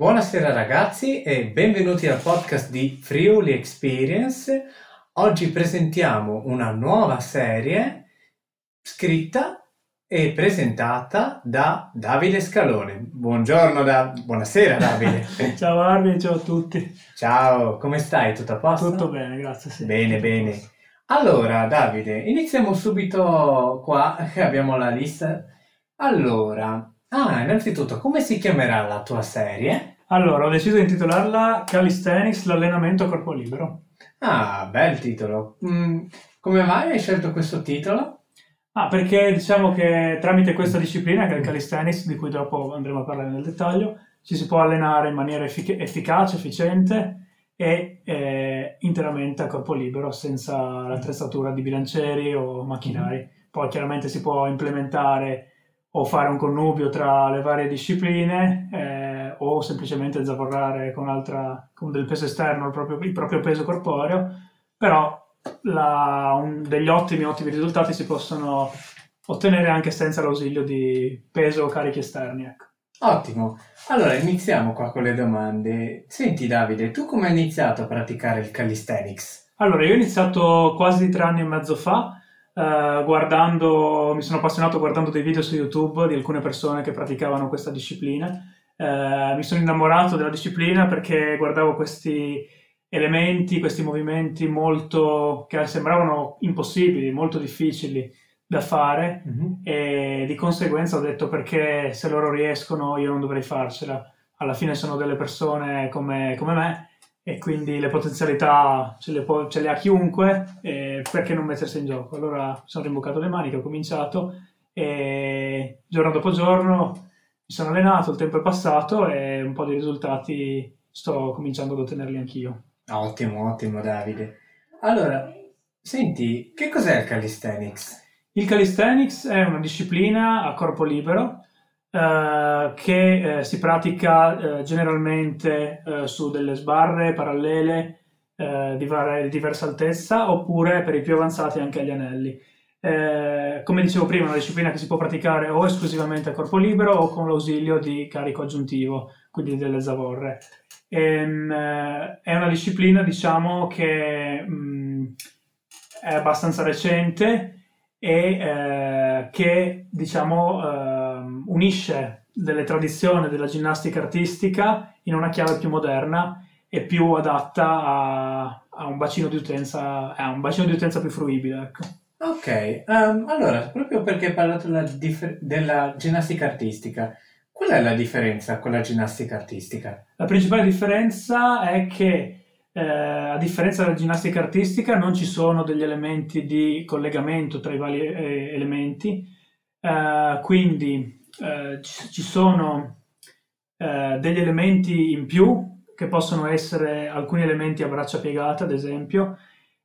Buonasera ragazzi e benvenuti al podcast di Friuli Experience. Oggi presentiamo una nuova serie scritta e presentata da Davide Scalone. Buongiorno, da... buonasera Davide. ciao Arvi, ciao a tutti. Ciao, come stai? Tutto a posto? Tutto bene, grazie. Sì. Bene, bene. Allora, Davide, iniziamo subito qua, abbiamo la lista. Allora, ah, innanzitutto, come si chiamerà la tua serie? Allora, ho deciso di intitolarla Calisthenics, l'allenamento a corpo libero. Ah, bel titolo. Mm, come mai hai scelto questo titolo? Ah, perché diciamo che tramite questa disciplina, che è il calisthenics, di cui dopo andremo a parlare nel dettaglio, ci si può allenare in maniera effic- efficace, efficiente e eh, interamente a corpo libero, senza l'attrezzatura di bilancieri o macchinari. Poi chiaramente si può implementare o fare un connubio tra le varie discipline eh, o semplicemente zavorrare con, altra, con del peso esterno il proprio, il proprio peso corporeo, però la, un, degli ottimi, ottimi risultati si possono ottenere anche senza l'ausilio di peso o carichi esterni. Ecco. Ottimo, allora iniziamo qua con le domande. Senti Davide, tu come hai iniziato a praticare il calisthenics? Allora, io ho iniziato quasi tre anni e mezzo fa, Uh, guardando, mi sono appassionato guardando dei video su YouTube di alcune persone che praticavano questa disciplina. Uh, mi sono innamorato della disciplina perché guardavo questi elementi, questi movimenti molto che sembravano impossibili, molto difficili da fare mm-hmm. e di conseguenza ho detto perché se loro riescono io non dovrei farcela. Alla fine sono delle persone come, come me e quindi le potenzialità ce le, può, ce le ha chiunque, eh, perché non mettersi in gioco? Allora sono rimboccato le maniche, ho cominciato e giorno dopo giorno mi sono allenato, il tempo è passato e un po' di risultati sto cominciando ad ottenerli anch'io. Ottimo, ottimo Davide. Allora, senti, che cos'è il calisthenics? Il calisthenics è una disciplina a corpo libero eh, che eh, si pratica eh, generalmente eh, su delle sbarre parallele eh, di, var- di, diversa altezza oppure per i più avanzati anche agli anelli. Come dicevo prima, è una disciplina che si può praticare o esclusivamente a corpo libero o con l'ausilio di carico aggiuntivo, quindi delle zavorre. Ehm, è una disciplina, diciamo, che mh, mm, è abbastanza recente e che, diciamo, unisce delle tradizioni della ginnastica artistica in una chiave più moderna e più adatta a, a un bacino di utenza, a un bacino di utenza più fruibile. Ecco. Ok, um, allora, proprio perché hai parlato della, differ- della ginnastica artistica, qual è la differenza con la ginnastica artistica? La principale differenza è che eh, a differenza della ginnastica artistica non ci sono degli elementi di collegamento tra i vari eh, elementi, eh, quindi eh, ci sono eh, degli elementi in più che possono essere alcuni elementi a braccia piegate, ad esempio,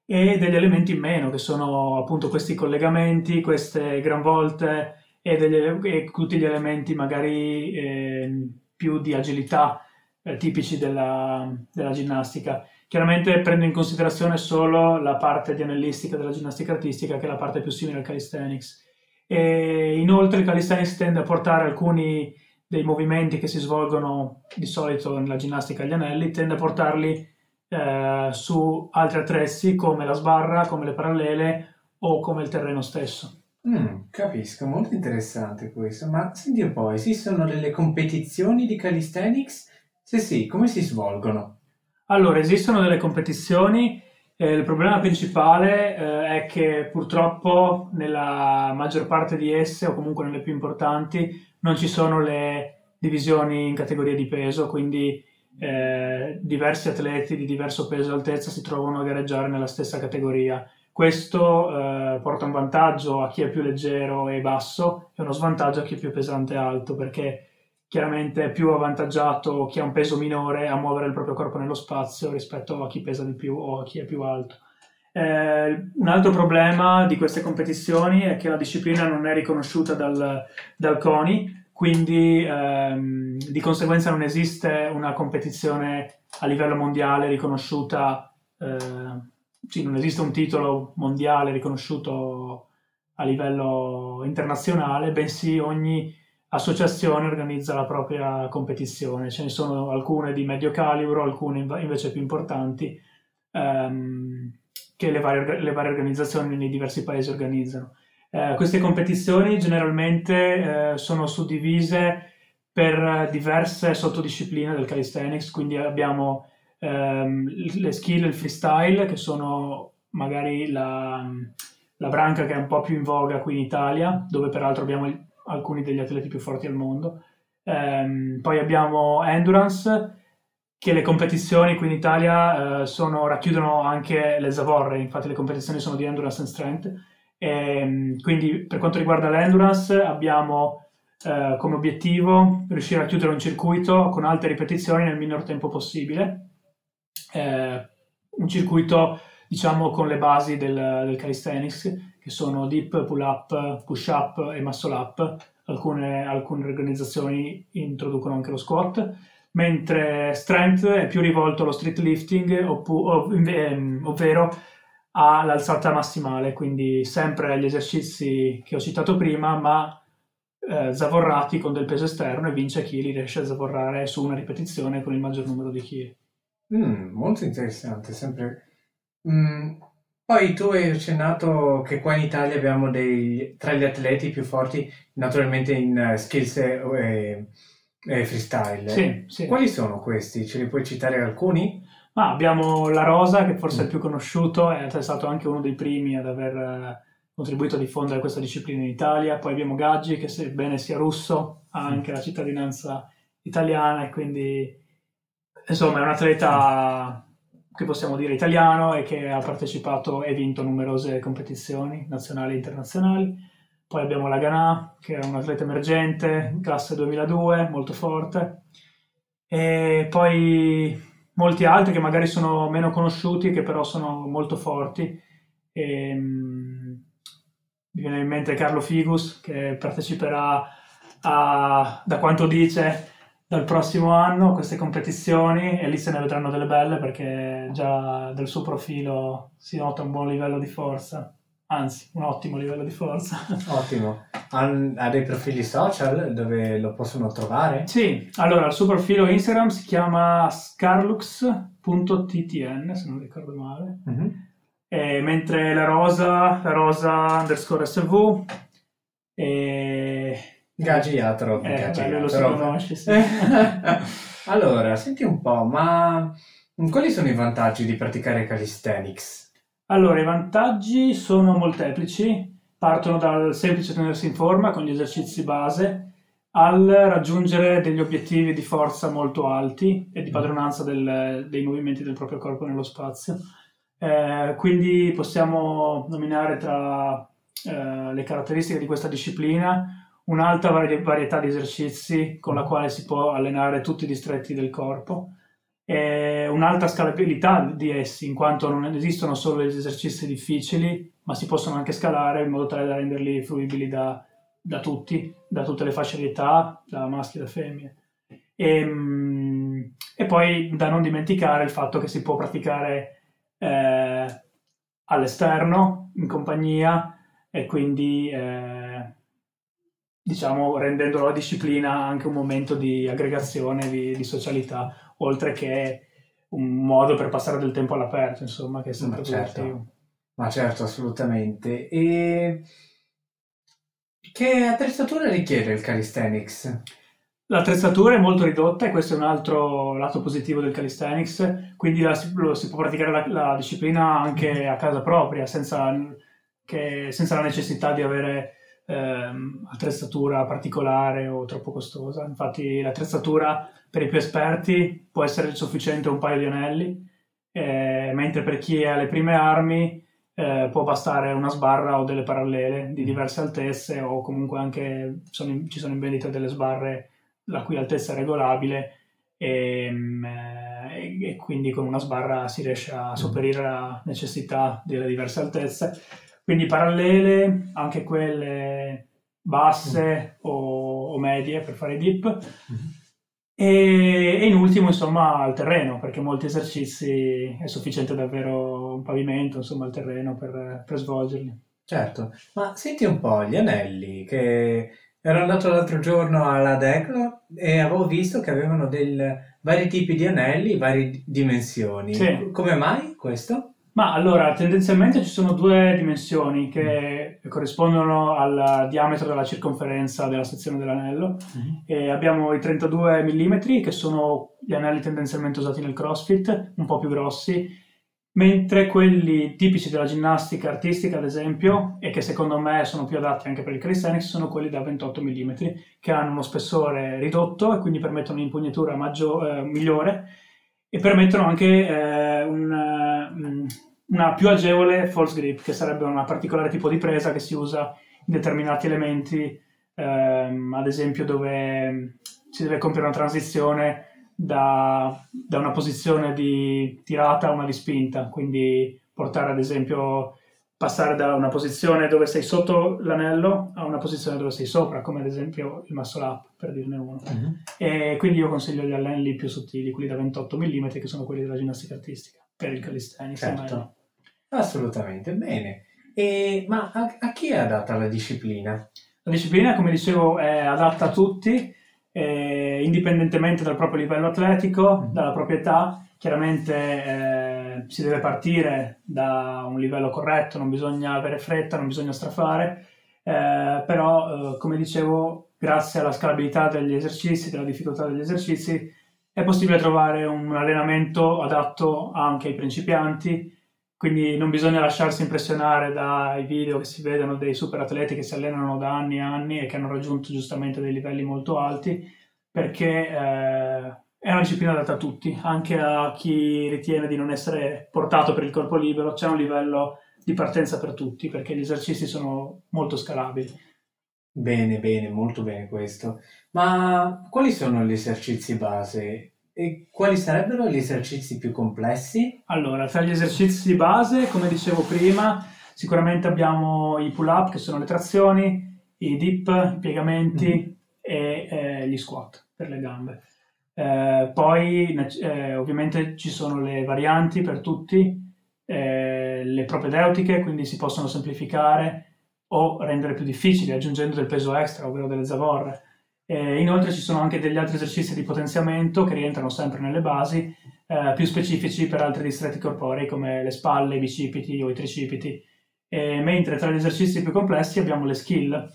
e degli elementi in meno, che sono appunto questi collegamenti, queste gran volte e, degli, e tutti gli elementi magari eh, più di agilità eh, tipici della, della, ginnastica. Chiaramente prendo in considerazione solo la parte di anellistica della ginnastica artistica, che è la parte più simile al calisthenics. E inoltre il calisthenics tende a portare alcuni dei movimenti che si svolgono di solito nella ginnastica agli anelli, tende a portarli eh, su altri attrezzi come la sbarra, come le parallele o come il terreno stesso. Mm, capisco, molto interessante questo. Ma senti un po', esistono delle competizioni di calisthenics? Se sì, come si svolgono? Allora, esistono delle competizioni eh, il problema principale eh, è che purtroppo nella maggior parte di esse, o comunque nelle più importanti, non ci sono le divisioni in categorie di peso, quindi eh, diversi atleti di diverso peso e altezza si trovano a gareggiare nella stessa categoria. Questo eh, porta un vantaggio a chi è più leggero e basso e uno svantaggio a chi è più pesante e alto, perché chiaramente è più avvantaggiato chi ha un peso minore a muovere il proprio corpo nello spazio rispetto a chi pesa di più o a chi è più alto. Eh, un altro problema di queste competizioni è che la disciplina non è riconosciuta dal, dal CONI, quindi ehm, di conseguenza non esiste una competizione a livello mondiale riconosciuta, eh, sì, non esiste un titolo mondiale riconosciuto a livello internazionale, bensì ogni associazione organizza la propria competizione. Ce ne sono alcune di medio calibro, alcune invece più importanti ehm, che le varie, le varie, organizzazioni nei diversi paesi organizzano. Eh, queste competizioni generalmente eh, sono suddivise per diverse sottodiscipline del calisthenics, quindi abbiamo ehm, le skill il freestyle che sono magari la, la branca che è un po' più in voga qui in Italia, dove peraltro abbiamo alcuni degli atleti più forti al mondo. Um, poi abbiamo Endurance, che le competizioni qui in Italia uh, sono, racchiudono anche le zavorre, infatti le competizioni sono di Endurance and Strength. E, um, quindi per quanto riguarda l'Endurance abbiamo uh, come obiettivo riuscire a chiudere un circuito con alte ripetizioni nel minor tempo possibile. Uh, un circuito diciamo con le basi del, del calisthenics che sono dip, pull up, push up e muscle up. Alcune, alcune organizzazioni introducono anche lo squat, mentre strength è più rivolto allo street lifting, oppu- ov- ehm, ovvero all'alzata massimale, quindi sempre agli esercizi che ho citato prima, ma eh, zavorrati con del peso esterno e vince chi li riesce a zavorrare su una ripetizione con il maggior numero di chili. Mm, molto interessante, sempre... Mm, poi tu hai accennato che qua in Italia abbiamo dei, tra gli atleti più forti, naturalmente in uh, skills e, e, freestyle. Sì, sì. Quali sono questi? Ce li puoi citare alcuni? Ah, abbiamo La Rosa, che forse è il mm. più conosciuto, è stato anche uno dei primi ad aver uh, contribuito a diffondere questa disciplina in Italia. Poi abbiamo Gaggi, che sebbene sia russo, ha mm. anche la cittadinanza italiana e quindi insomma è un atleta che possiamo dire italiano e che ha partecipato e vinto numerose competizioni nazionali e internazionali. Poi abbiamo la Ganà, che è un atleta emergente, classe 2002, molto forte. E poi molti altri che magari sono meno conosciuti, che però sono molto forti. E, um, mi viene in mente Carlo Figus, che parteciperà a, da quanto dice, dal prossimo anno queste competizioni e lì se ne vedranno delle belle perché già del suo profilo si nota un buon livello di forza, anzi un ottimo livello di forza. Ottimo. Ha dei profili social dove lo possono trovare? Sì, allora il suo profilo Instagram si chiama scarlux.ttn se non ricordo male. Mm-hmm. E, mentre la rosa, la rosa underscore sv e Gagiatro. Eh, Gagiatro. lo si conosce, sì. allora, senti un po', ma quali sono i vantaggi di praticare calisthenics? Allora, i vantaggi sono molteplici. Partono dal semplice tenersi in forma con gli esercizi base al raggiungere degli obiettivi di forza molto alti e di padronanza del, dei movimenti del proprio corpo nello spazio. Eh, quindi possiamo nominare tra eh, le caratteristiche di questa disciplina un'alta vari- varietà di esercizi con la quale si può allenare tutti i distretti del corpo, e un'alta scalabilità di essi, in quanto non esistono solo gli esercizi difficili, ma si possono anche scalare in modo tale da renderli fruibili da, da tutti, da tutte le fasce di età, da maschi e da femmine. E, ehm, e, poi da non dimenticare il fatto che si può praticare eh, all'esterno, in compagnia, e quindi eh, diciamo, rendendo la disciplina anche un momento di aggregazione, di, di, socialità, oltre che un modo per passare del tempo all'aperto, insomma, che è sempre Ma certo, Ma certo assolutamente. E che attrezzatura richiede il calisthenics? L'attrezzatura è molto ridotta e questo è un altro lato positivo del calisthenics, quindi la, lo, si può praticare la, la, disciplina anche a casa propria, senza, che, senza la necessità di avere ehm, attrezzatura particolare o troppo costosa. Infatti l'attrezzatura per i più esperti può essere sufficiente un paio di anelli, eh, mentre per chi ha le prime armi eh, può bastare una sbarra o delle parallele di diverse altezze o comunque anche sono ci sono in vendita delle sbarre la cui altezza è regolabile e, ehm, e, e quindi con una sbarra si riesce a sopperire la necessità delle diverse altezze quindi parallele, anche quelle basse o, o, medie per fare dip. Mm-hmm. E, e, in ultimo, insomma, al terreno, perché molti esercizi è sufficiente davvero un pavimento, insomma, al terreno per, per svolgerli. Certo, ma senti un po' gli anelli che ero andato l'altro giorno alla Declo e avevo visto che avevano del, vari tipi di anelli, varie dimensioni. Sì. Come mai questo? Ma allora, tendenzialmente ci sono due dimensioni che corrispondono al diametro della circonferenza della sezione dell'anello. E abbiamo i 32 mm, che sono gli anelli tendenzialmente usati nel CrossFit, un po' più grossi, mentre quelli tipici della ginnastica artistica, ad esempio, e che secondo me sono più adatti anche per il calisthenics, sono quelli da 28 mm, che hanno uno spessore ridotto e quindi permettono un'impugnatura maggio- eh, migliore e permettono anche eh, un, una più agevole false grip, che sarebbe un particolare tipo di presa che si usa in determinati elementi, ehm, ad esempio dove si deve compiere una transizione da, da, una posizione di tirata a una di spinta, quindi portare ad esempio passare da una posizione dove sei sotto l'anello a una posizione dove sei sopra, come ad esempio il muscle up, per dirne uno. Uh-huh. E quindi io consiglio gli anelli più sottili, quelli da 28 mm, che sono quelli della ginnastica artistica, per il calisthenics. Certo. Assolutamente, bene. E, ma a, a chi è adatta la disciplina? La disciplina, come dicevo, è adatta a tutti, eh, indipendentemente dal proprio livello atletico, mm. dalla propria età. Chiaramente eh, si deve partire da un livello corretto, non bisogna avere fretta, non bisogna strafare, eh, però eh, come dicevo, grazie alla scalabilità degli esercizi, della difficoltà degli esercizi, è possibile trovare un allenamento adatto anche ai principianti quindi non bisogna lasciarsi impressionare dai video che si vedono dei super atleti che si allenano da anni e anni e che hanno raggiunto giustamente dei livelli molto alti, perché eh, è una disciplina adatta a tutti, anche a chi ritiene di non essere portato per il corpo libero, c'è un livello di partenza per tutti, perché gli esercizi sono molto scalabili. Bene, bene, molto bene questo. Ma quali sono gli esercizi base e quali sarebbero gli esercizi più complessi? Allora, tra gli esercizi di base, come dicevo prima, sicuramente abbiamo i pull-up, che sono le trazioni, i dip, i piegamenti mm-hmm. e eh, gli squat per le gambe. Eh, poi, eh, ovviamente, ci sono le varianti per tutti, eh, le propedeutiche, quindi si possono semplificare o rendere più difficili aggiungendo del peso extra, ovvero delle zavorre. Eh, inoltre ci sono anche degli altri esercizi di potenziamento che rientrano sempre nelle basi, eh, più specifici per altri distretti corporei come le spalle, i bicipiti o i tricipiti. Eh, mentre tra gli esercizi più complessi abbiamo le skill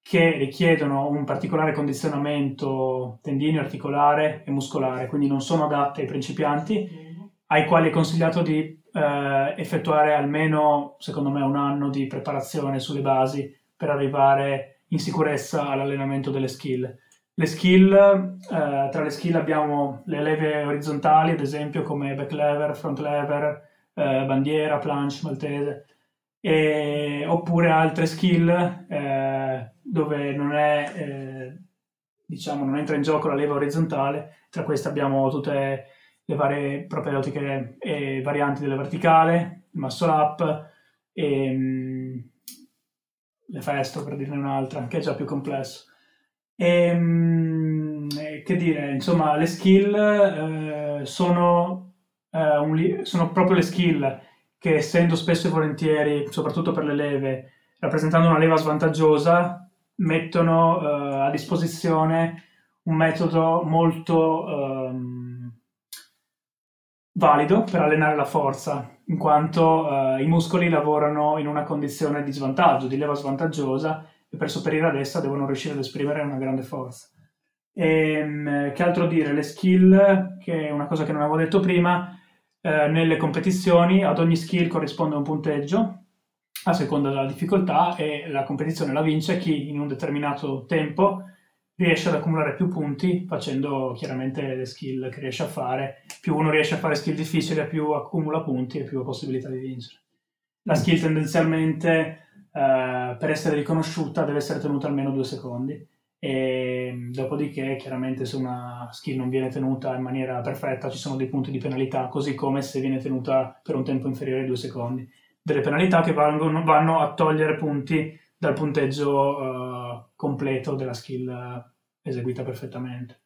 che richiedono un particolare condizionamento tendineo, articolare e muscolare, quindi non sono adatte ai principianti, ai quali è consigliato di eh, effettuare almeno, secondo me, un anno di preparazione sulle basi per arrivare in sicurezza all'allenamento delle skill. Le skill, eh, tra le skill abbiamo le leve orizzontali, ad esempio come back lever, front lever, eh, bandiera, planche, maltese, e, oppure altre skill eh, dove non è, eh, diciamo, non entra in gioco la leva orizzontale, tra queste abbiamo tutte le varie propedeutiche e varianti della verticale, muscle up e l'Efesto per dirne un'altra, che è già più complesso. E, ehm, che dire, insomma, le skill eh, sono, eh, un, sono proprio le skill che essendo spesso e volentieri, soprattutto per le leve, rappresentando una leva svantaggiosa, mettono eh, a disposizione un metodo molto ehm, valido per allenare la forza, in quanto uh, i muscoli lavorano in una condizione di svantaggio, di leva svantaggiosa, e per sopperire ad essa devono riuscire ad esprimere una grande forza. E, um, che altro dire? Le skill, che è una cosa che non avevo detto prima, uh, nelle competizioni ad ogni skill corrisponde un punteggio a seconda della difficoltà e la competizione la vince chi in un determinato tempo riesce ad accumulare più punti facendo chiaramente le skill che riesce a fare. Più uno riesce a fare skill difficili, più accumula punti e più ha possibilità di vincere. La skill tendenzialmente eh, per essere riconosciuta deve essere tenuta almeno due secondi e dopodiché chiaramente se una skill non viene tenuta in maniera perfetta ci sono dei punti di penalità, così come se viene tenuta per un tempo inferiore ai due secondi. Delle penalità che vanno, vanno a togliere punti dal punteggio uh, completo della skill eseguita perfettamente.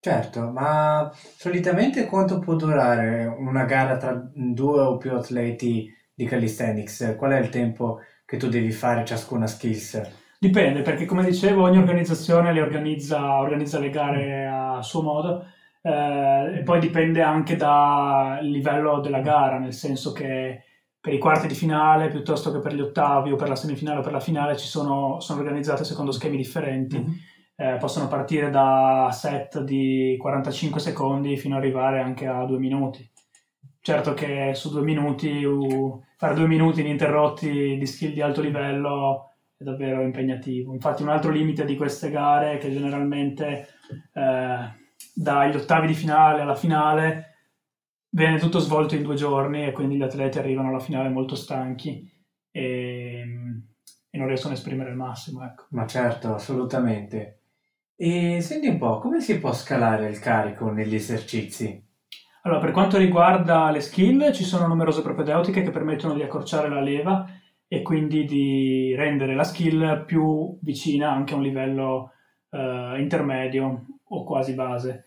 Certo, ma solitamente quanto può durare una gara tra due o più atleti di calisthenics? Qual è il tempo che tu devi fare ciascuna skills? Dipende, perché come dicevo ogni organizzazione le organizza, organizza le gare a suo modo eh, e poi dipende anche dal livello della gara, nel senso che per i quarti di finale piuttosto che per gli ottavi o per la semifinale o per la finale ci sono, sono organizzate secondo schemi differenti. Mm-hmm. Eh, possono partire da set di 45 secondi fino ad arrivare anche a due minuti. Certo che su due minuti, uh, fare due minuti ininterrotti di skill di alto livello è davvero impegnativo. Infatti un altro limite di queste gare è che generalmente eh, dagli ottavi di finale alla finale viene tutto svolto in due giorni e quindi gli atleti arrivano alla finale molto stanchi e, e non riescono a esprimere il massimo. Ecco. Ma certo, assolutamente. E senti un po', come si può scalare il carico negli esercizi? Allora, per quanto riguarda le skill, ci sono numerose propedeutiche che permettono di accorciare la leva e quindi di rendere la skill più vicina anche a un livello uh, intermedio o quasi base.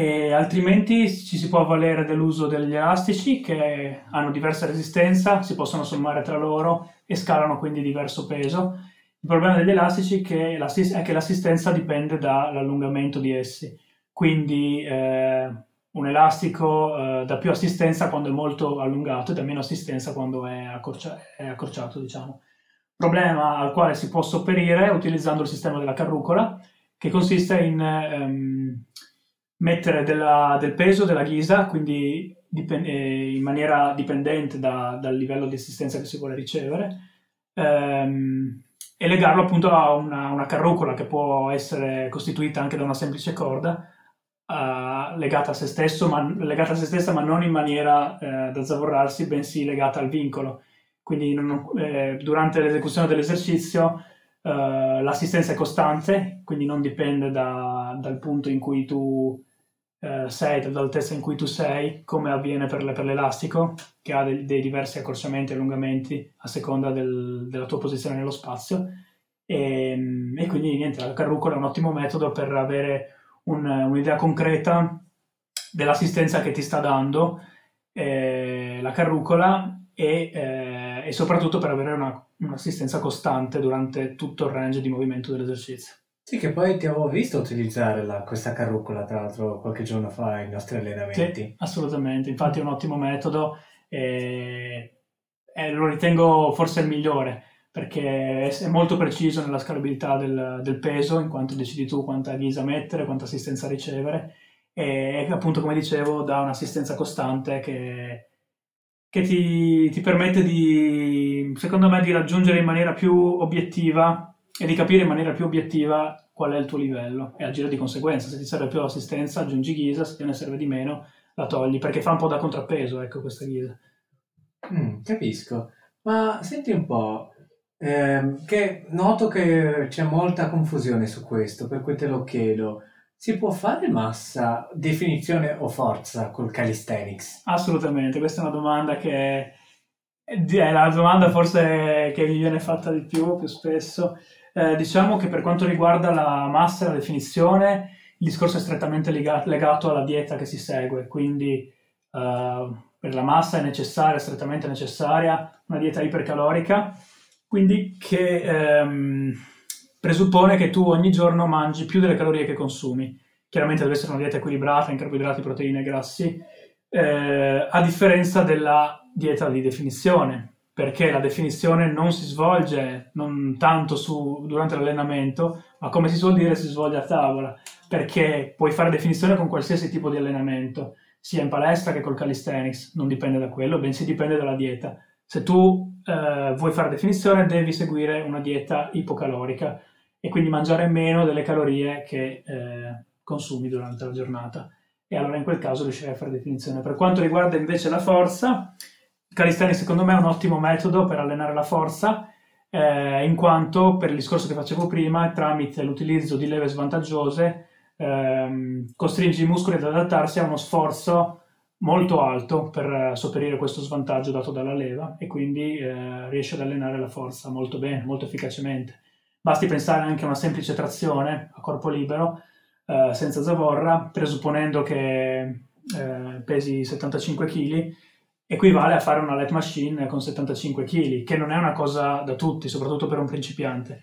E altrimenti ci si può avvalere dell'uso degli elastici che hanno diversa resistenza, si possono sommare tra loro e scalano quindi diverso peso. Il problema degli elastici è che l'assistenza dipende dall'allungamento di essi, quindi eh, un elastico eh, dà più assistenza quando è molto allungato e dà meno assistenza quando è, accorcia- è accorciato, diciamo. Problema al quale si può sopperire utilizzando il sistema della carrucola, che consiste in ehm, mettere della, del peso della ghisa, quindi dipend- eh, in maniera dipendente da, dal livello di assistenza che si vuole ricevere, ehm, e legarlo appunto a una, una carrucola che può essere costituita anche da una semplice corda uh, legata a se stesso, ma, legata a se stessa, ma non in maniera uh, da zavorrarsi, bensì legata al vincolo. Quindi non, eh, durante l'esecuzione dell'esercizio uh, l'assistenza è costante, quindi non dipende da, dal punto in cui tu sei, dall'altezza in cui tu sei, come avviene per, le, per l'elastico, che ha dei, dei, diversi accorciamenti e allungamenti a seconda del, della tua posizione nello spazio. E, e, quindi niente, la carrucola è un ottimo metodo per avere un, un'idea concreta dell'assistenza che ti sta dando eh, la carrucola e, eh, e, soprattutto per avere una, un'assistenza costante durante tutto il range di movimento dell'esercizio. Sì, che poi ti avevo visto utilizzare la, questa carrucola, tra l'altro, qualche giorno fa ai nostri allenamenti. Sì, assolutamente, infatti è un ottimo metodo e, e lo ritengo forse il migliore perché è molto preciso nella scalabilità del, del, peso, in quanto decidi tu quanta ghisa mettere, quanta assistenza ricevere, e appunto, come dicevo, dà un'assistenza costante che, che ti, ti, permette di, secondo me, di raggiungere in maniera più obiettiva e di capire in maniera più obiettiva qual è il tuo livello e agire di conseguenza. Se ti serve più assistenza, aggiungi ghisa, se te ne serve di meno, la togli, perché fa un po' da contrappeso, ecco, questa ghisa. Mm, capisco. Ma senti un po', eh, che noto che c'è molta confusione su questo, per cui te lo chiedo. Si può fare massa, definizione o forza col calisthenics? Assolutamente, questa è una domanda che è la domanda forse che mi viene fatta di più, più spesso. Eh, diciamo che per quanto riguarda la massa e la definizione, il discorso è strettamente legato alla dieta che si segue, quindi uh, per la massa è necessaria, strettamente necessaria, una dieta ipercalorica quindi che ehm, presuppone che tu ogni giorno mangi più delle calorie che consumi. Chiaramente deve essere una dieta equilibrata in carboidrati, proteine e grassi, eh, a differenza della dieta di definizione, perché la definizione non si svolge non tanto su, durante l'allenamento, ma come si suol dire si svolge a tavola, perché puoi fare definizione con qualsiasi tipo di allenamento, sia in palestra che col calisthenics, non dipende da quello, bensì dipende dalla dieta. Se tu eh, vuoi fare definizione devi seguire una dieta ipocalorica e quindi mangiare meno delle calorie che eh, consumi durante la giornata e allora in quel caso riuscirai a fare definizione. Per quanto riguarda invece la forza, calisthenics secondo me è un ottimo metodo per allenare la forza eh, in quanto per il discorso che facevo prima tramite l'utilizzo di leve svantaggiose ehm, costringi i muscoli ad adattarsi a uno sforzo molto alto per eh, sopperire questo svantaggio dato dalla leva e quindi eh, riesce ad allenare la forza molto bene, molto efficacemente. Basti pensare anche a una semplice trazione a corpo libero eh, senza zavorra, presupponendo che eh, pesi 75 kg, equivale a fare una light machine con 75 kg, che non è una cosa da tutti, soprattutto per un principiante.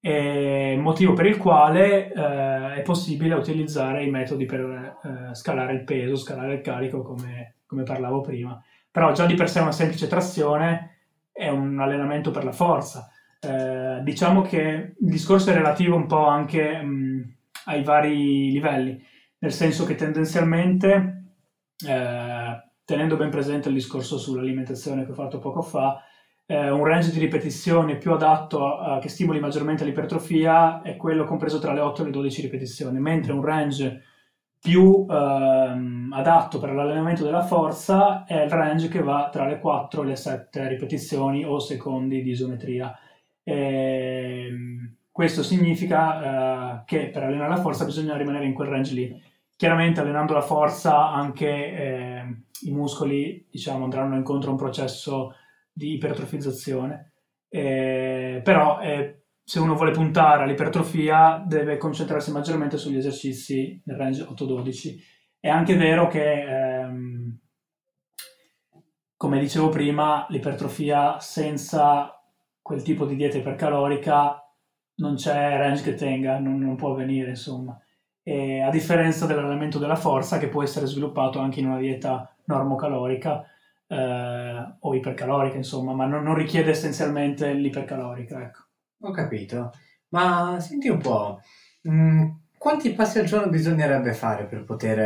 e motivo per il quale eh, è possibile utilizzare i metodi per eh, scalare il peso, scalare il carico come, come, parlavo prima. Però già di per sé una semplice trazione è un allenamento per la forza. Eh, diciamo che il discorso è relativo un po' anche mh, ai vari livelli, nel senso che tendenzialmente, eh, tenendo ben presente il discorso sull'alimentazione che ho fatto poco fa, eh, un range di ripetizioni più adatto a, a, che stimoli maggiormente l'ipertrofia è quello compreso tra le 8 e le 12 ripetizioni, mentre un range più ehm, adatto per l'allenamento della forza è il range che va tra le 4 e le 7 ripetizioni o secondi di isometria. E, ehm, questo significa eh, che per allenare la forza bisogna rimanere in quel range lì. Chiaramente allenando la forza anche eh, i muscoli diciamo, andranno incontro a un processo di ipertrofizzazione, eh, però eh, se uno vuole puntare all'ipertrofia deve concentrarsi maggiormente sugli esercizi nel range 8-12. È anche vero che, ehm, come dicevo prima, l'ipertrofia senza quel tipo di dieta ipercalorica non c'è range che tenga, non, non può avvenire, insomma. E a differenza dell'allenamento della forza che può essere sviluppato anche in una dieta normocalorica, eh, o ipercalorica, insomma, ma non, non richiede essenzialmente l'ipercalorica. Ecco. Ho capito. Ma senti un po', mh, mm, quanti passi al giorno bisognerebbe fare per poter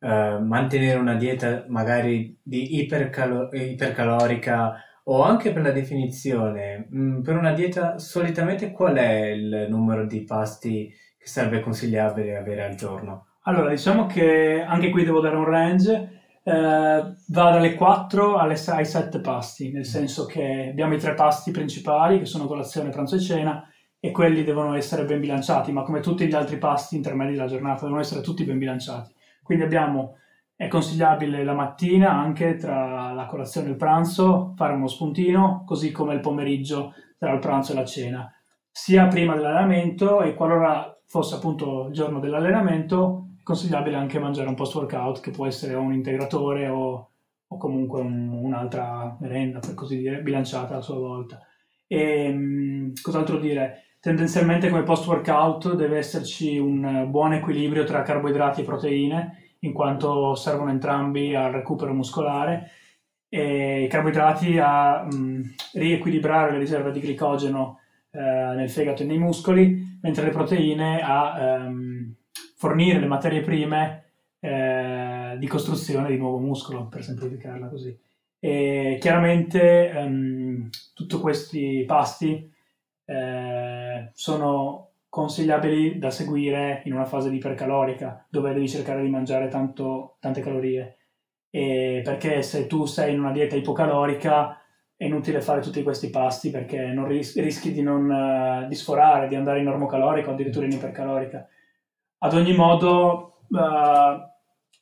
eh, mantenere una dieta magari di ipercalo- ipercalorica o anche per la definizione? Mh, mm, per una dieta solitamente qual è il numero di pasti che sarebbe consigliabile avere al giorno? Allora, diciamo che anche qui devo dare un range eh, va dalle 4 alle 6, ai 7 pasti, nel senso che abbiamo i tre pasti principali che sono colazione, pranzo e cena e quelli devono essere ben bilanciati, ma come tutti gli altri pasti intermedi della giornata devono essere tutti ben bilanciati. Quindi abbiamo, è consigliabile la mattina anche tra la colazione e il pranzo fare uno spuntino, così come il pomeriggio tra il pranzo e la cena, sia prima dell'allenamento e qualora fosse appunto il giorno dell'allenamento consigliabile anche mangiare un post workout che può essere un integratore o, o comunque un, un'altra merenda, per così dire, bilanciata a sua volta. E mh, cos'altro dire? Tendenzialmente come post workout deve esserci un buon equilibrio tra carboidrati e proteine, in quanto servono entrambi al recupero muscolare e i carboidrati a mh, riequilibrare le riserve di glicogeno eh, nel fegato e nei muscoli, mentre le proteine a ehm, fornire le materie prime eh, di costruzione di nuovo muscolo, per semplificarla così. E chiaramente um, tutti questi pasti eh, sono consigliabili da seguire in una fase di ipercalorica, dove devi cercare di mangiare tanto, tante calorie. E perché se tu sei in una dieta ipocalorica è inutile fare tutti questi pasti perché ris- rischi di, non, uh, di sforare, di andare in normocalorica o addirittura in ipercalorica. Ad ogni modo, uh,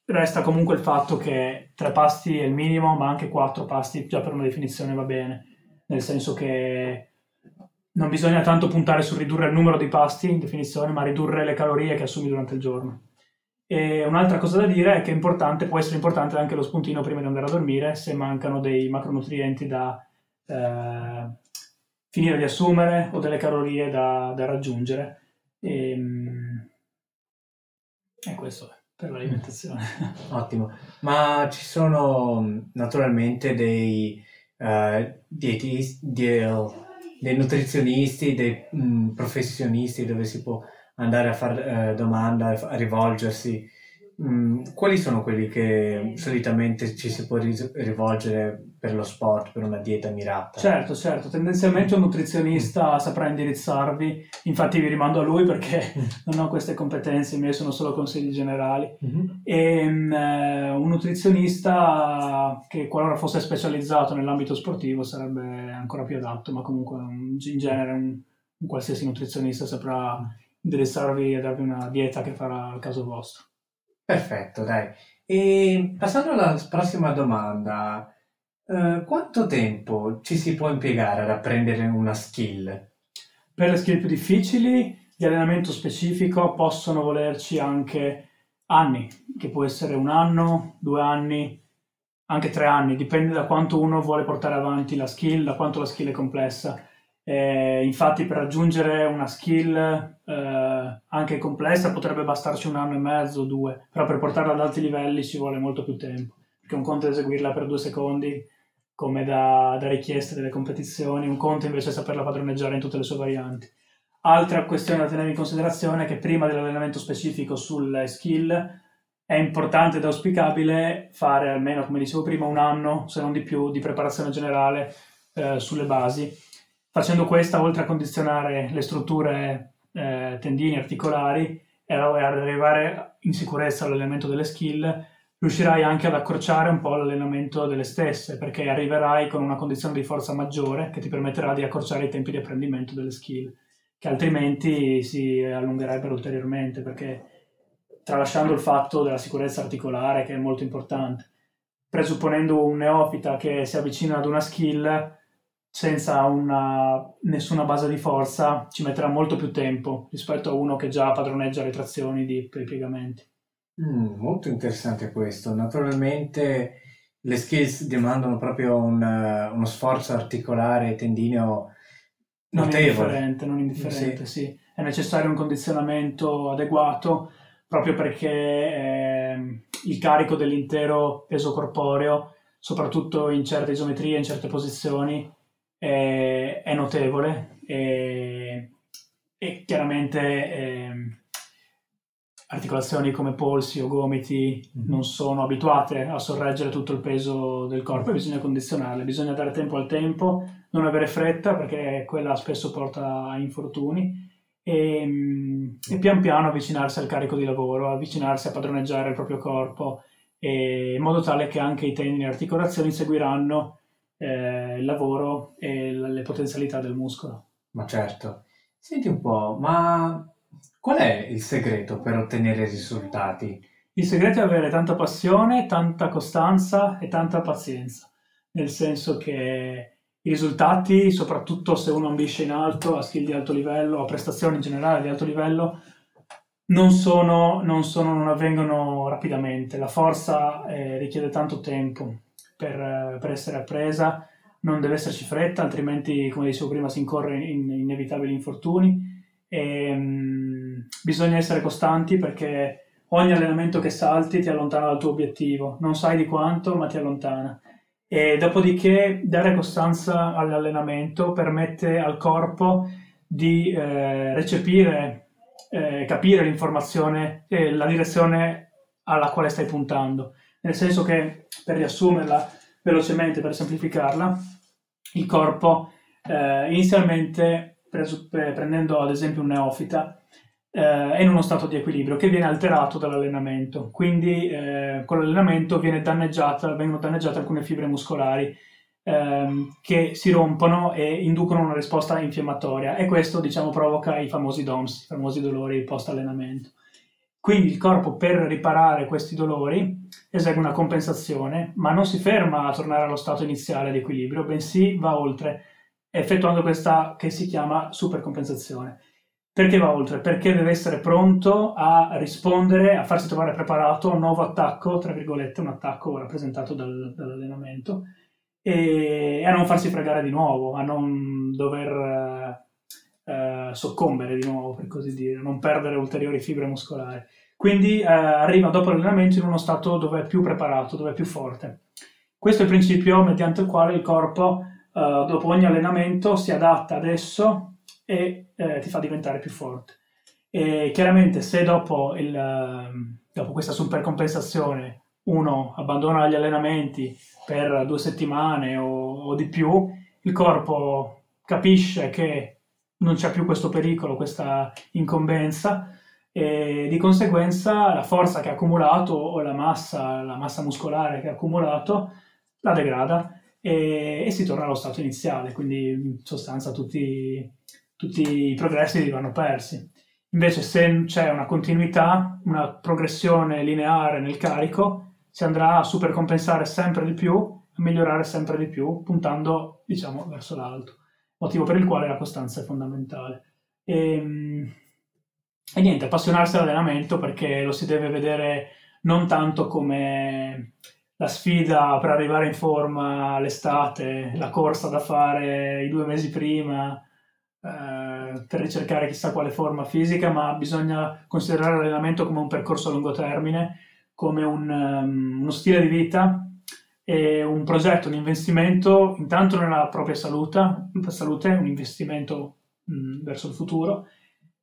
resta comunque il fatto che tre pasti è il minimo, ma anche quattro pasti già per una definizione va bene, nel senso che non bisogna tanto puntare su ridurre il numero di pasti in definizione, ma ridurre le calorie che assumi durante il giorno. E un'altra cosa da dire è che è può essere importante anche lo spuntino prima di andare a dormire se mancano dei macronutrienti da eh, finire di assumere o delle calorie da, da raggiungere. E, ehm, e questo è per l'alimentazione. Ottimo. Ma ci sono naturalmente dei uh, dietisti, dei, dei, nutrizionisti, dei mh, professionisti dove si può andare a fare uh, domanda, a rivolgersi Mm, quali sono quelli che solitamente ci si può rivolgere per lo sport, per una dieta mirata? Certo, certo, tendenzialmente un nutrizionista saprà indirizzarvi, infatti vi rimando a lui perché non ho queste competenze, i miei sono solo consigli generali. Mm-hmm. E um, un nutrizionista che qualora fosse specializzato nell'ambito sportivo sarebbe ancora più adatto, ma comunque un, in genere un, un qualsiasi nutrizionista saprà indirizzarvi e darvi una dieta che farà al caso vostro. Perfetto, dai. E passando alla prossima domanda, eh, quanto tempo ci si può impiegare ad apprendere una skill? Per le skill più difficili di allenamento specifico possono volerci anche anni, che può essere un anno, due anni, anche tre anni, dipende da quanto uno vuole portare avanti la skill, da quanto la skill è complessa. Eh, infatti per raggiungere una skill eh, anche complessa potrebbe bastarci un anno e mezzo o due, però per portarla ad alti livelli ci vuole molto più tempo, perché un conto è eseguirla per due secondi come da, da richieste delle competizioni, un conto invece è saperla padroneggiare in tutte le sue varianti. Altra questione da tenere in considerazione è che prima dell'allenamento specifico sulle skill è importante ed auspicabile fare almeno, come dicevo prima, un anno, se non di più, di preparazione generale eh, sulle basi. Facendo questa, oltre a condizionare le strutture eh, tendini articolari e arrivare in sicurezza all'allenamento delle skill, riuscirai anche ad accorciare un po' l'allenamento delle stesse, perché arriverai con una condizione di forza maggiore che ti permetterà di accorciare i tempi di apprendimento delle skill, che altrimenti si allungherebbero ulteriormente, perché tralasciando il fatto della sicurezza articolare che è molto importante. Presupponendo un neofita che si avvicina ad una skill senza una, nessuna base di forza, ci metterà molto più tempo rispetto a uno che già padroneggia le trazioni di, per i piegamenti. Mm, molto interessante questo. Naturalmente le skills demandano proprio un, uno sforzo articolare e tendineo notevole. Non indifferente, non indifferente sì. sì. È necessario un condizionamento adeguato proprio perché eh, il carico dell'intero peso corporeo, soprattutto in certe isometrie, in certe posizioni, è, è notevole e, e chiaramente eh, articolazioni come polsi o gomiti mm-hmm. non sono abituate a sorreggere tutto il peso del corpo e bisogna condizionarle, bisogna dare tempo al tempo, non avere fretta perché quella spesso porta a infortuni e, ehm, e, pian piano avvicinarsi al carico di lavoro, avvicinarsi a padroneggiare il proprio corpo, in modo tale che anche i tendini e le articolazioni seguiranno eh, il lavoro e le potenzialità del muscolo. Ma certo. Senti un po', ma qual è il segreto per ottenere risultati? Il segreto è avere tanta passione, tanta costanza e tanta pazienza, nel senso che i risultati, soprattutto se uno ambisce in alto, a skill di alto livello, a prestazioni in generale di alto livello, non, sono, non, sono, non avvengono rapidamente. La forza eh, richiede tanto tempo per, per, essere appresa, non deve esserci fretta, altrimenti, come dicevo prima, si incorre in inevitabili infortuni. E, mh, mm, bisogna essere costanti perché ogni allenamento che salti ti allontana dal tuo obiettivo. Non sai di quanto, ma ti allontana e dopodiché dare costanza all'allenamento permette al corpo di eh, recepire, eh, capire l'informazione e la direzione alla quale stai puntando. Nel senso che, per riassumerla velocemente, per semplificarla, il corpo eh, inizialmente, preso, prendendo ad esempio un neofita, eh, è in uno stato di equilibrio che viene alterato dall'allenamento. Quindi eh, con l'allenamento vengono danneggiate alcune fibre muscolari ehm, che si rompono e inducono una risposta infiammatoria e questo diciamo provoca i famosi DOMS, i famosi dolori post allenamento. Quindi il corpo per riparare questi dolori esegue una compensazione, ma non si ferma a tornare allo stato iniziale di equilibrio, bensì va oltre, effettuando questa che si chiama supercompensazione. Perché va oltre? Perché deve essere pronto a rispondere, a farsi trovare preparato a un nuovo attacco, tra virgolette, un attacco rappresentato dal, dall'allenamento, e a non farsi fregare di nuovo, a non dover eh, soccombere di nuovo, per così dire, non perdere ulteriori fibre muscolari. Quindi eh, arriva dopo l'allenamento in uno stato dove è più preparato, dove è più forte. Questo è il principio mediante il quale il corpo, eh, dopo ogni allenamento, si adatta adesso e eh, ti fa diventare più forte. E chiaramente se dopo, il, ehm, dopo questa supercompensazione uno abbandona gli allenamenti per due settimane o, o di più, il corpo capisce che non c'è più questo pericolo, questa incombenza e di conseguenza la forza che ha accumulato o la massa, la massa muscolare che ha accumulato la degrada e, e, si torna allo stato iniziale, quindi in sostanza tutti tutti i progressi vanno persi. Invece se c'è una continuità, una progressione lineare nel carico, si andrà a supercompensare sempre di più, a migliorare sempre di più, puntando, diciamo, verso l'alto. Motivo per il quale la costanza è fondamentale. E, ehm, e niente, appassionarsi all'allenamento perché lo si deve vedere non tanto come la sfida per arrivare in forma l'estate, la corsa da fare i due mesi prima, eh, per ricercare chissà quale forma fisica, ma bisogna considerare l'allenamento come un percorso a lungo termine, come un, um, uno stile di vita e un progetto, un investimento intanto nella propria salute, salute un investimento mh, verso il futuro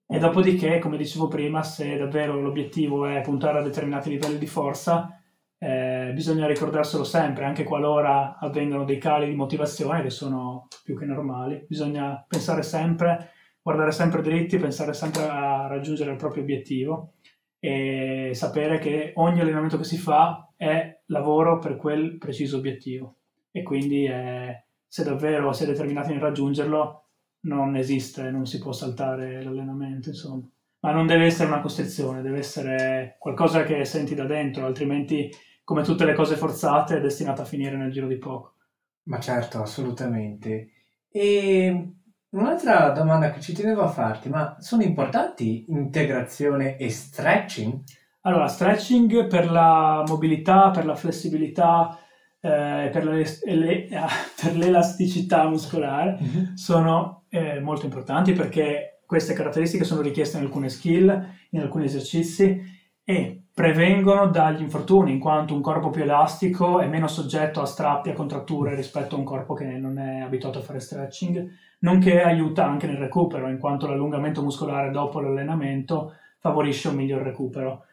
e dopodiché, come dicevo prima, se davvero l'obiettivo è puntare a determinati livelli di forza, eh, bisogna ricordarselo sempre, anche qualora avvengano dei cali di motivazione che sono più che normali. Bisogna pensare sempre, guardare sempre dritti, pensare sempre a raggiungere il proprio obiettivo e sapere che ogni allenamento che si fa è lavoro per quel preciso obiettivo. E quindi eh, se davvero si è determinati nel raggiungerlo, non esiste, non si può saltare l'allenamento, insomma. Ma non deve essere una costrizione, deve essere qualcosa che senti da dentro, altrimenti come tutte le cose forzate, è destinata a finire nel giro di poco. Ma certo, assolutamente. E un'altra domanda che ci tenevo a farti, ma sono importanti integrazione e stretching? Allora, stretching per la mobilità, per la flessibilità, eh, per, le, le, per, l'elasticità muscolare mm-hmm. sono eh, molto importanti perché queste caratteristiche sono richieste in alcune skill, in alcuni esercizi e prevengono dagli infortuni, in quanto un corpo più elastico è meno soggetto a strappi, a contratture rispetto a un corpo che non è abituato a fare stretching, nonché aiuta anche nel recupero, in quanto l'allungamento muscolare dopo l'allenamento favorisce un miglior recupero.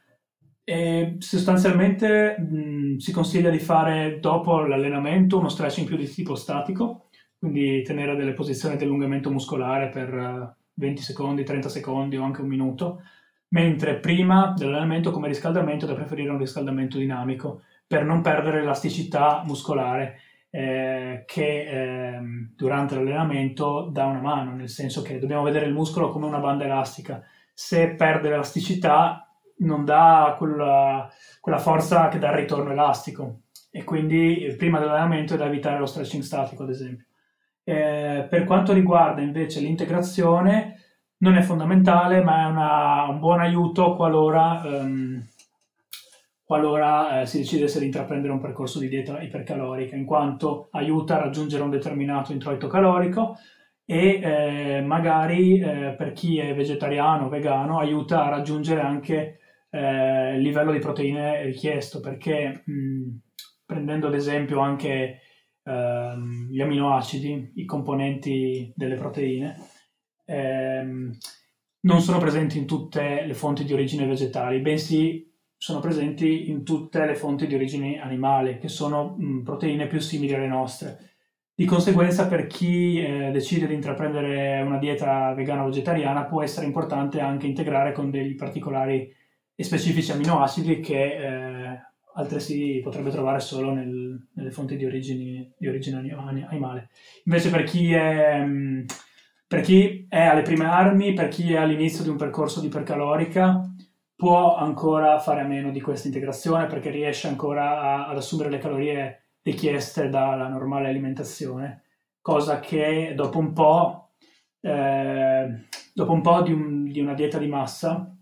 E sostanzialmente mh, si consiglia di fare dopo l'allenamento uno stretching più di tipo statico, quindi tenere delle posizioni di allungamento muscolare per 20 secondi, 30 secondi o anche un minuto, mentre prima dell'allenamento come riscaldamento è da preferire un riscaldamento dinamico per non perdere l'elasticità muscolare eh, che eh, durante l'allenamento dà una mano, nel senso che dobbiamo vedere il muscolo come una banda elastica. Se perde l'elasticità non dà quella, quella forza che dà il ritorno elastico e quindi prima dell'allenamento è da evitare lo stretching statico ad esempio. Eh, per quanto riguarda invece l'integrazione, non è fondamentale, ma è una, un buon aiuto qualora, um, qualora eh, si decidesse di intraprendere un percorso di dieta ipercalorica, in quanto aiuta a raggiungere un determinato introito calorico e eh, magari eh, per chi è vegetariano o vegano aiuta a raggiungere anche eh, il livello di proteine richiesto, perché mh, prendendo ad esempio anche ehm, gli aminoacidi, i componenti delle proteine, ehm, non sono presenti in tutte le fonti di origine vegetali, bensì sono presenti in tutte le fonti di origine animale, che sono mh, proteine più simili alle nostre. Di conseguenza, per chi eh, decide di intraprendere una dieta vegana o vegetariana, può essere importante anche integrare con dei particolari e specifici aminoacidi che eh, altresì potrebbe trovare solo nel, nelle fonti di origine, di origine animale. Invece, per chi è. Mh, per chi è alle prime armi, per chi è all'inizio di un percorso di ipercalorica, può ancora fare a meno di questa integrazione perché riesce ancora a, ad assumere le calorie richieste dalla normale alimentazione, cosa che dopo un po', eh, dopo un po di, un, di una dieta di massa,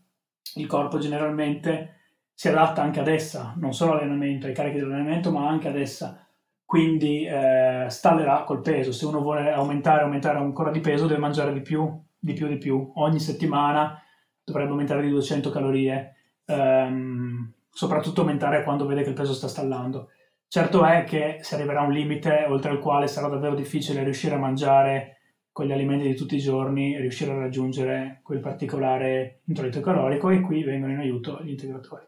il corpo generalmente si adatta anche ad essa, non solo all'allenamento, ai carichi dell'allenamento, ma anche ad essa quindi eh, stallerà col peso. Se uno vuole aumentare, aumentare ancora di peso, deve mangiare di più, di più, di più. Ogni settimana dovrebbe aumentare di 200 calorie, ehm, soprattutto aumentare quando vede che il peso sta stallando. Certo è che si arriverà a un limite oltre il quale sarà davvero difficile riuscire a mangiare con gli alimenti di tutti i giorni, riuscire a raggiungere quel particolare introito calorico e qui vengono in aiuto gli integratori.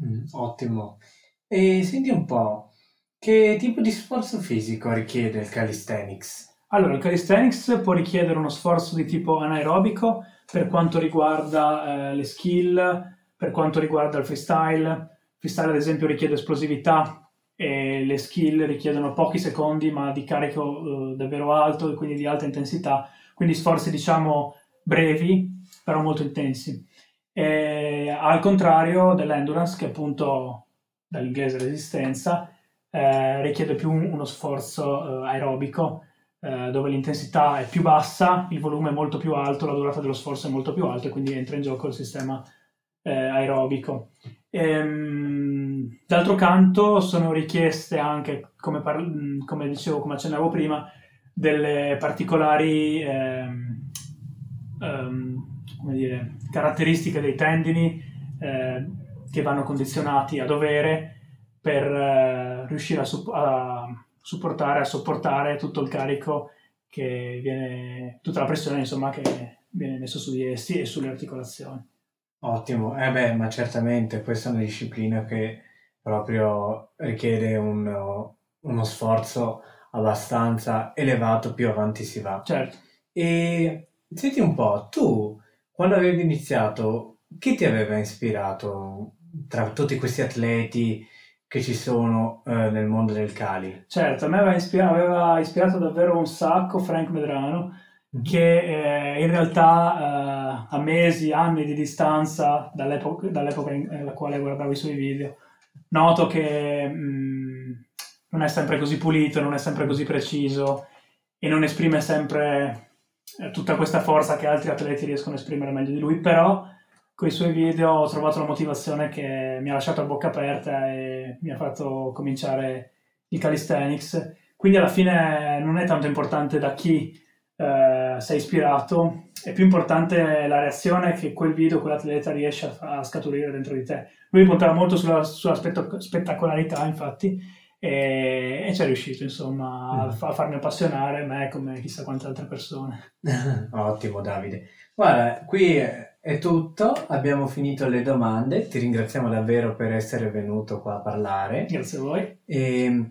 Mm, ottimo. E senti un po', che tipo di sforzo fisico richiede il calisthenics? Allora, il calisthenics può richiedere uno sforzo di tipo anaerobico per quanto riguarda eh, le skill, per quanto riguarda il freestyle. Il freestyle, ad esempio, richiede esplosività e le skill richiedono pochi secondi, ma di carico eh, davvero alto e quindi di alta intensità. Quindi sforzi, diciamo, brevi, però molto intensi. E, al contrario dell'endurance, che appunto dall'inglese resistenza, eh, richiede più uno sforzo eh, aerobico eh, dove l'intensità è più bassa, il volume è molto più alto, la durata dello sforzo è molto più alta e quindi entra in gioco il sistema eh, aerobico. Ehm, d'altro canto sono richieste anche, come, par- come dicevo, come accennavo prima, delle particolari ehm, ehm, come dire, caratteristiche dei tendini eh, che vanno condizionati a dovere per eh, riuscire a, su- a, supportare, a sopportare tutto il carico che viene, tutta la pressione insomma che viene messo su di essi e sulle articolazioni. Ottimo, eh beh, ma certamente questa è una disciplina che proprio richiede un, uno sforzo abbastanza elevato più avanti si va. Certo. E senti un po', tu quando avevi iniziato, chi ti aveva ispirato tra tutti questi atleti che ci sono eh, nel mondo del Cali? Certo, a me aveva ispirato, aveva ispirato davvero un sacco Frank Medrano, mm-hmm. che eh, in realtà eh, a mesi, anni di distanza dall'epoca, dall'epoca nella quale guardavo i suoi video, noto che mh, mm, non è sempre così pulito, non è sempre così preciso e non esprime sempre eh, tutta questa forza che altri atleti riescono a esprimere meglio di lui, però con i suoi video ho trovato la motivazione che mi ha lasciato a bocca aperta e mi ha fatto cominciare il calisthenics. Quindi alla fine non è tanto importante da chi eh, sei ispirato, è più importante la reazione che quel video, quell'atleta riesce a, a scaturire dentro di te. Lui puntava molto sulla, sulla spettacolarità, infatti, e, e ci è riuscito, insomma, mm. a, farmi appassionare me come chissà quante altre persone. Ottimo, Davide. Guarda, qui è tutto, abbiamo finito le domande, ti ringraziamo davvero per essere venuto qua a parlare. Grazie a voi. E,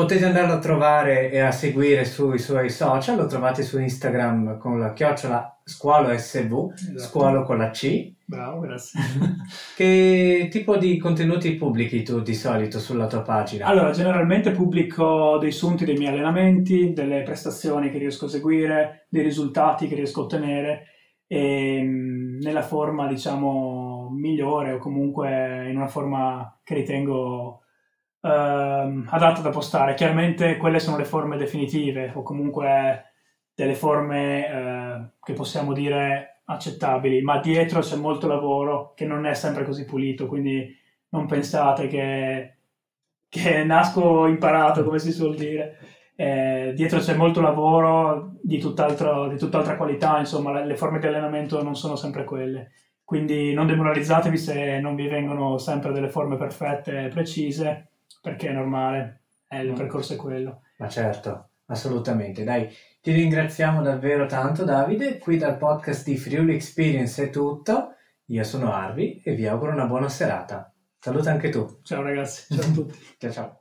Potete andarlo a trovare e a seguire sui suoi social, lo trovate su Instagram con la chiocciola squalo sv, esatto. squalo con la C. Bravo, grazie. che tipo di contenuti pubblichi tu di solito sulla tua pagina? Allora, generalmente pubblico dei sunti dei miei allenamenti, delle prestazioni che riesco a seguire, dei risultati che riesco a ottenere e mm, nella forma, diciamo, migliore o comunque in una forma che ritengo uh, adatta da postare. Chiaramente quelle sono le forme definitive o comunque delle forme uh, che possiamo dire accettabili, ma dietro c'è molto lavoro che non è sempre così pulito, quindi non pensate che, che nasco imparato, come si suol dire. Eh, dietro c'è molto lavoro di, di tutt'altra qualità, insomma, le forme di allenamento non sono sempre quelle. Quindi non demoralizzatevi se non vi vengono sempre delle forme perfette e precise, perché è normale, eh, il mm. percorso è quello. Ma certo, assolutamente. Dai, ti ringraziamo davvero tanto Davide, qui dal podcast di Friuli Experience è tutto. Io sono Arvi e vi auguro una buona serata. Saluta anche tu. Ciao ragazzi, ciao a tutti. ciao ciao.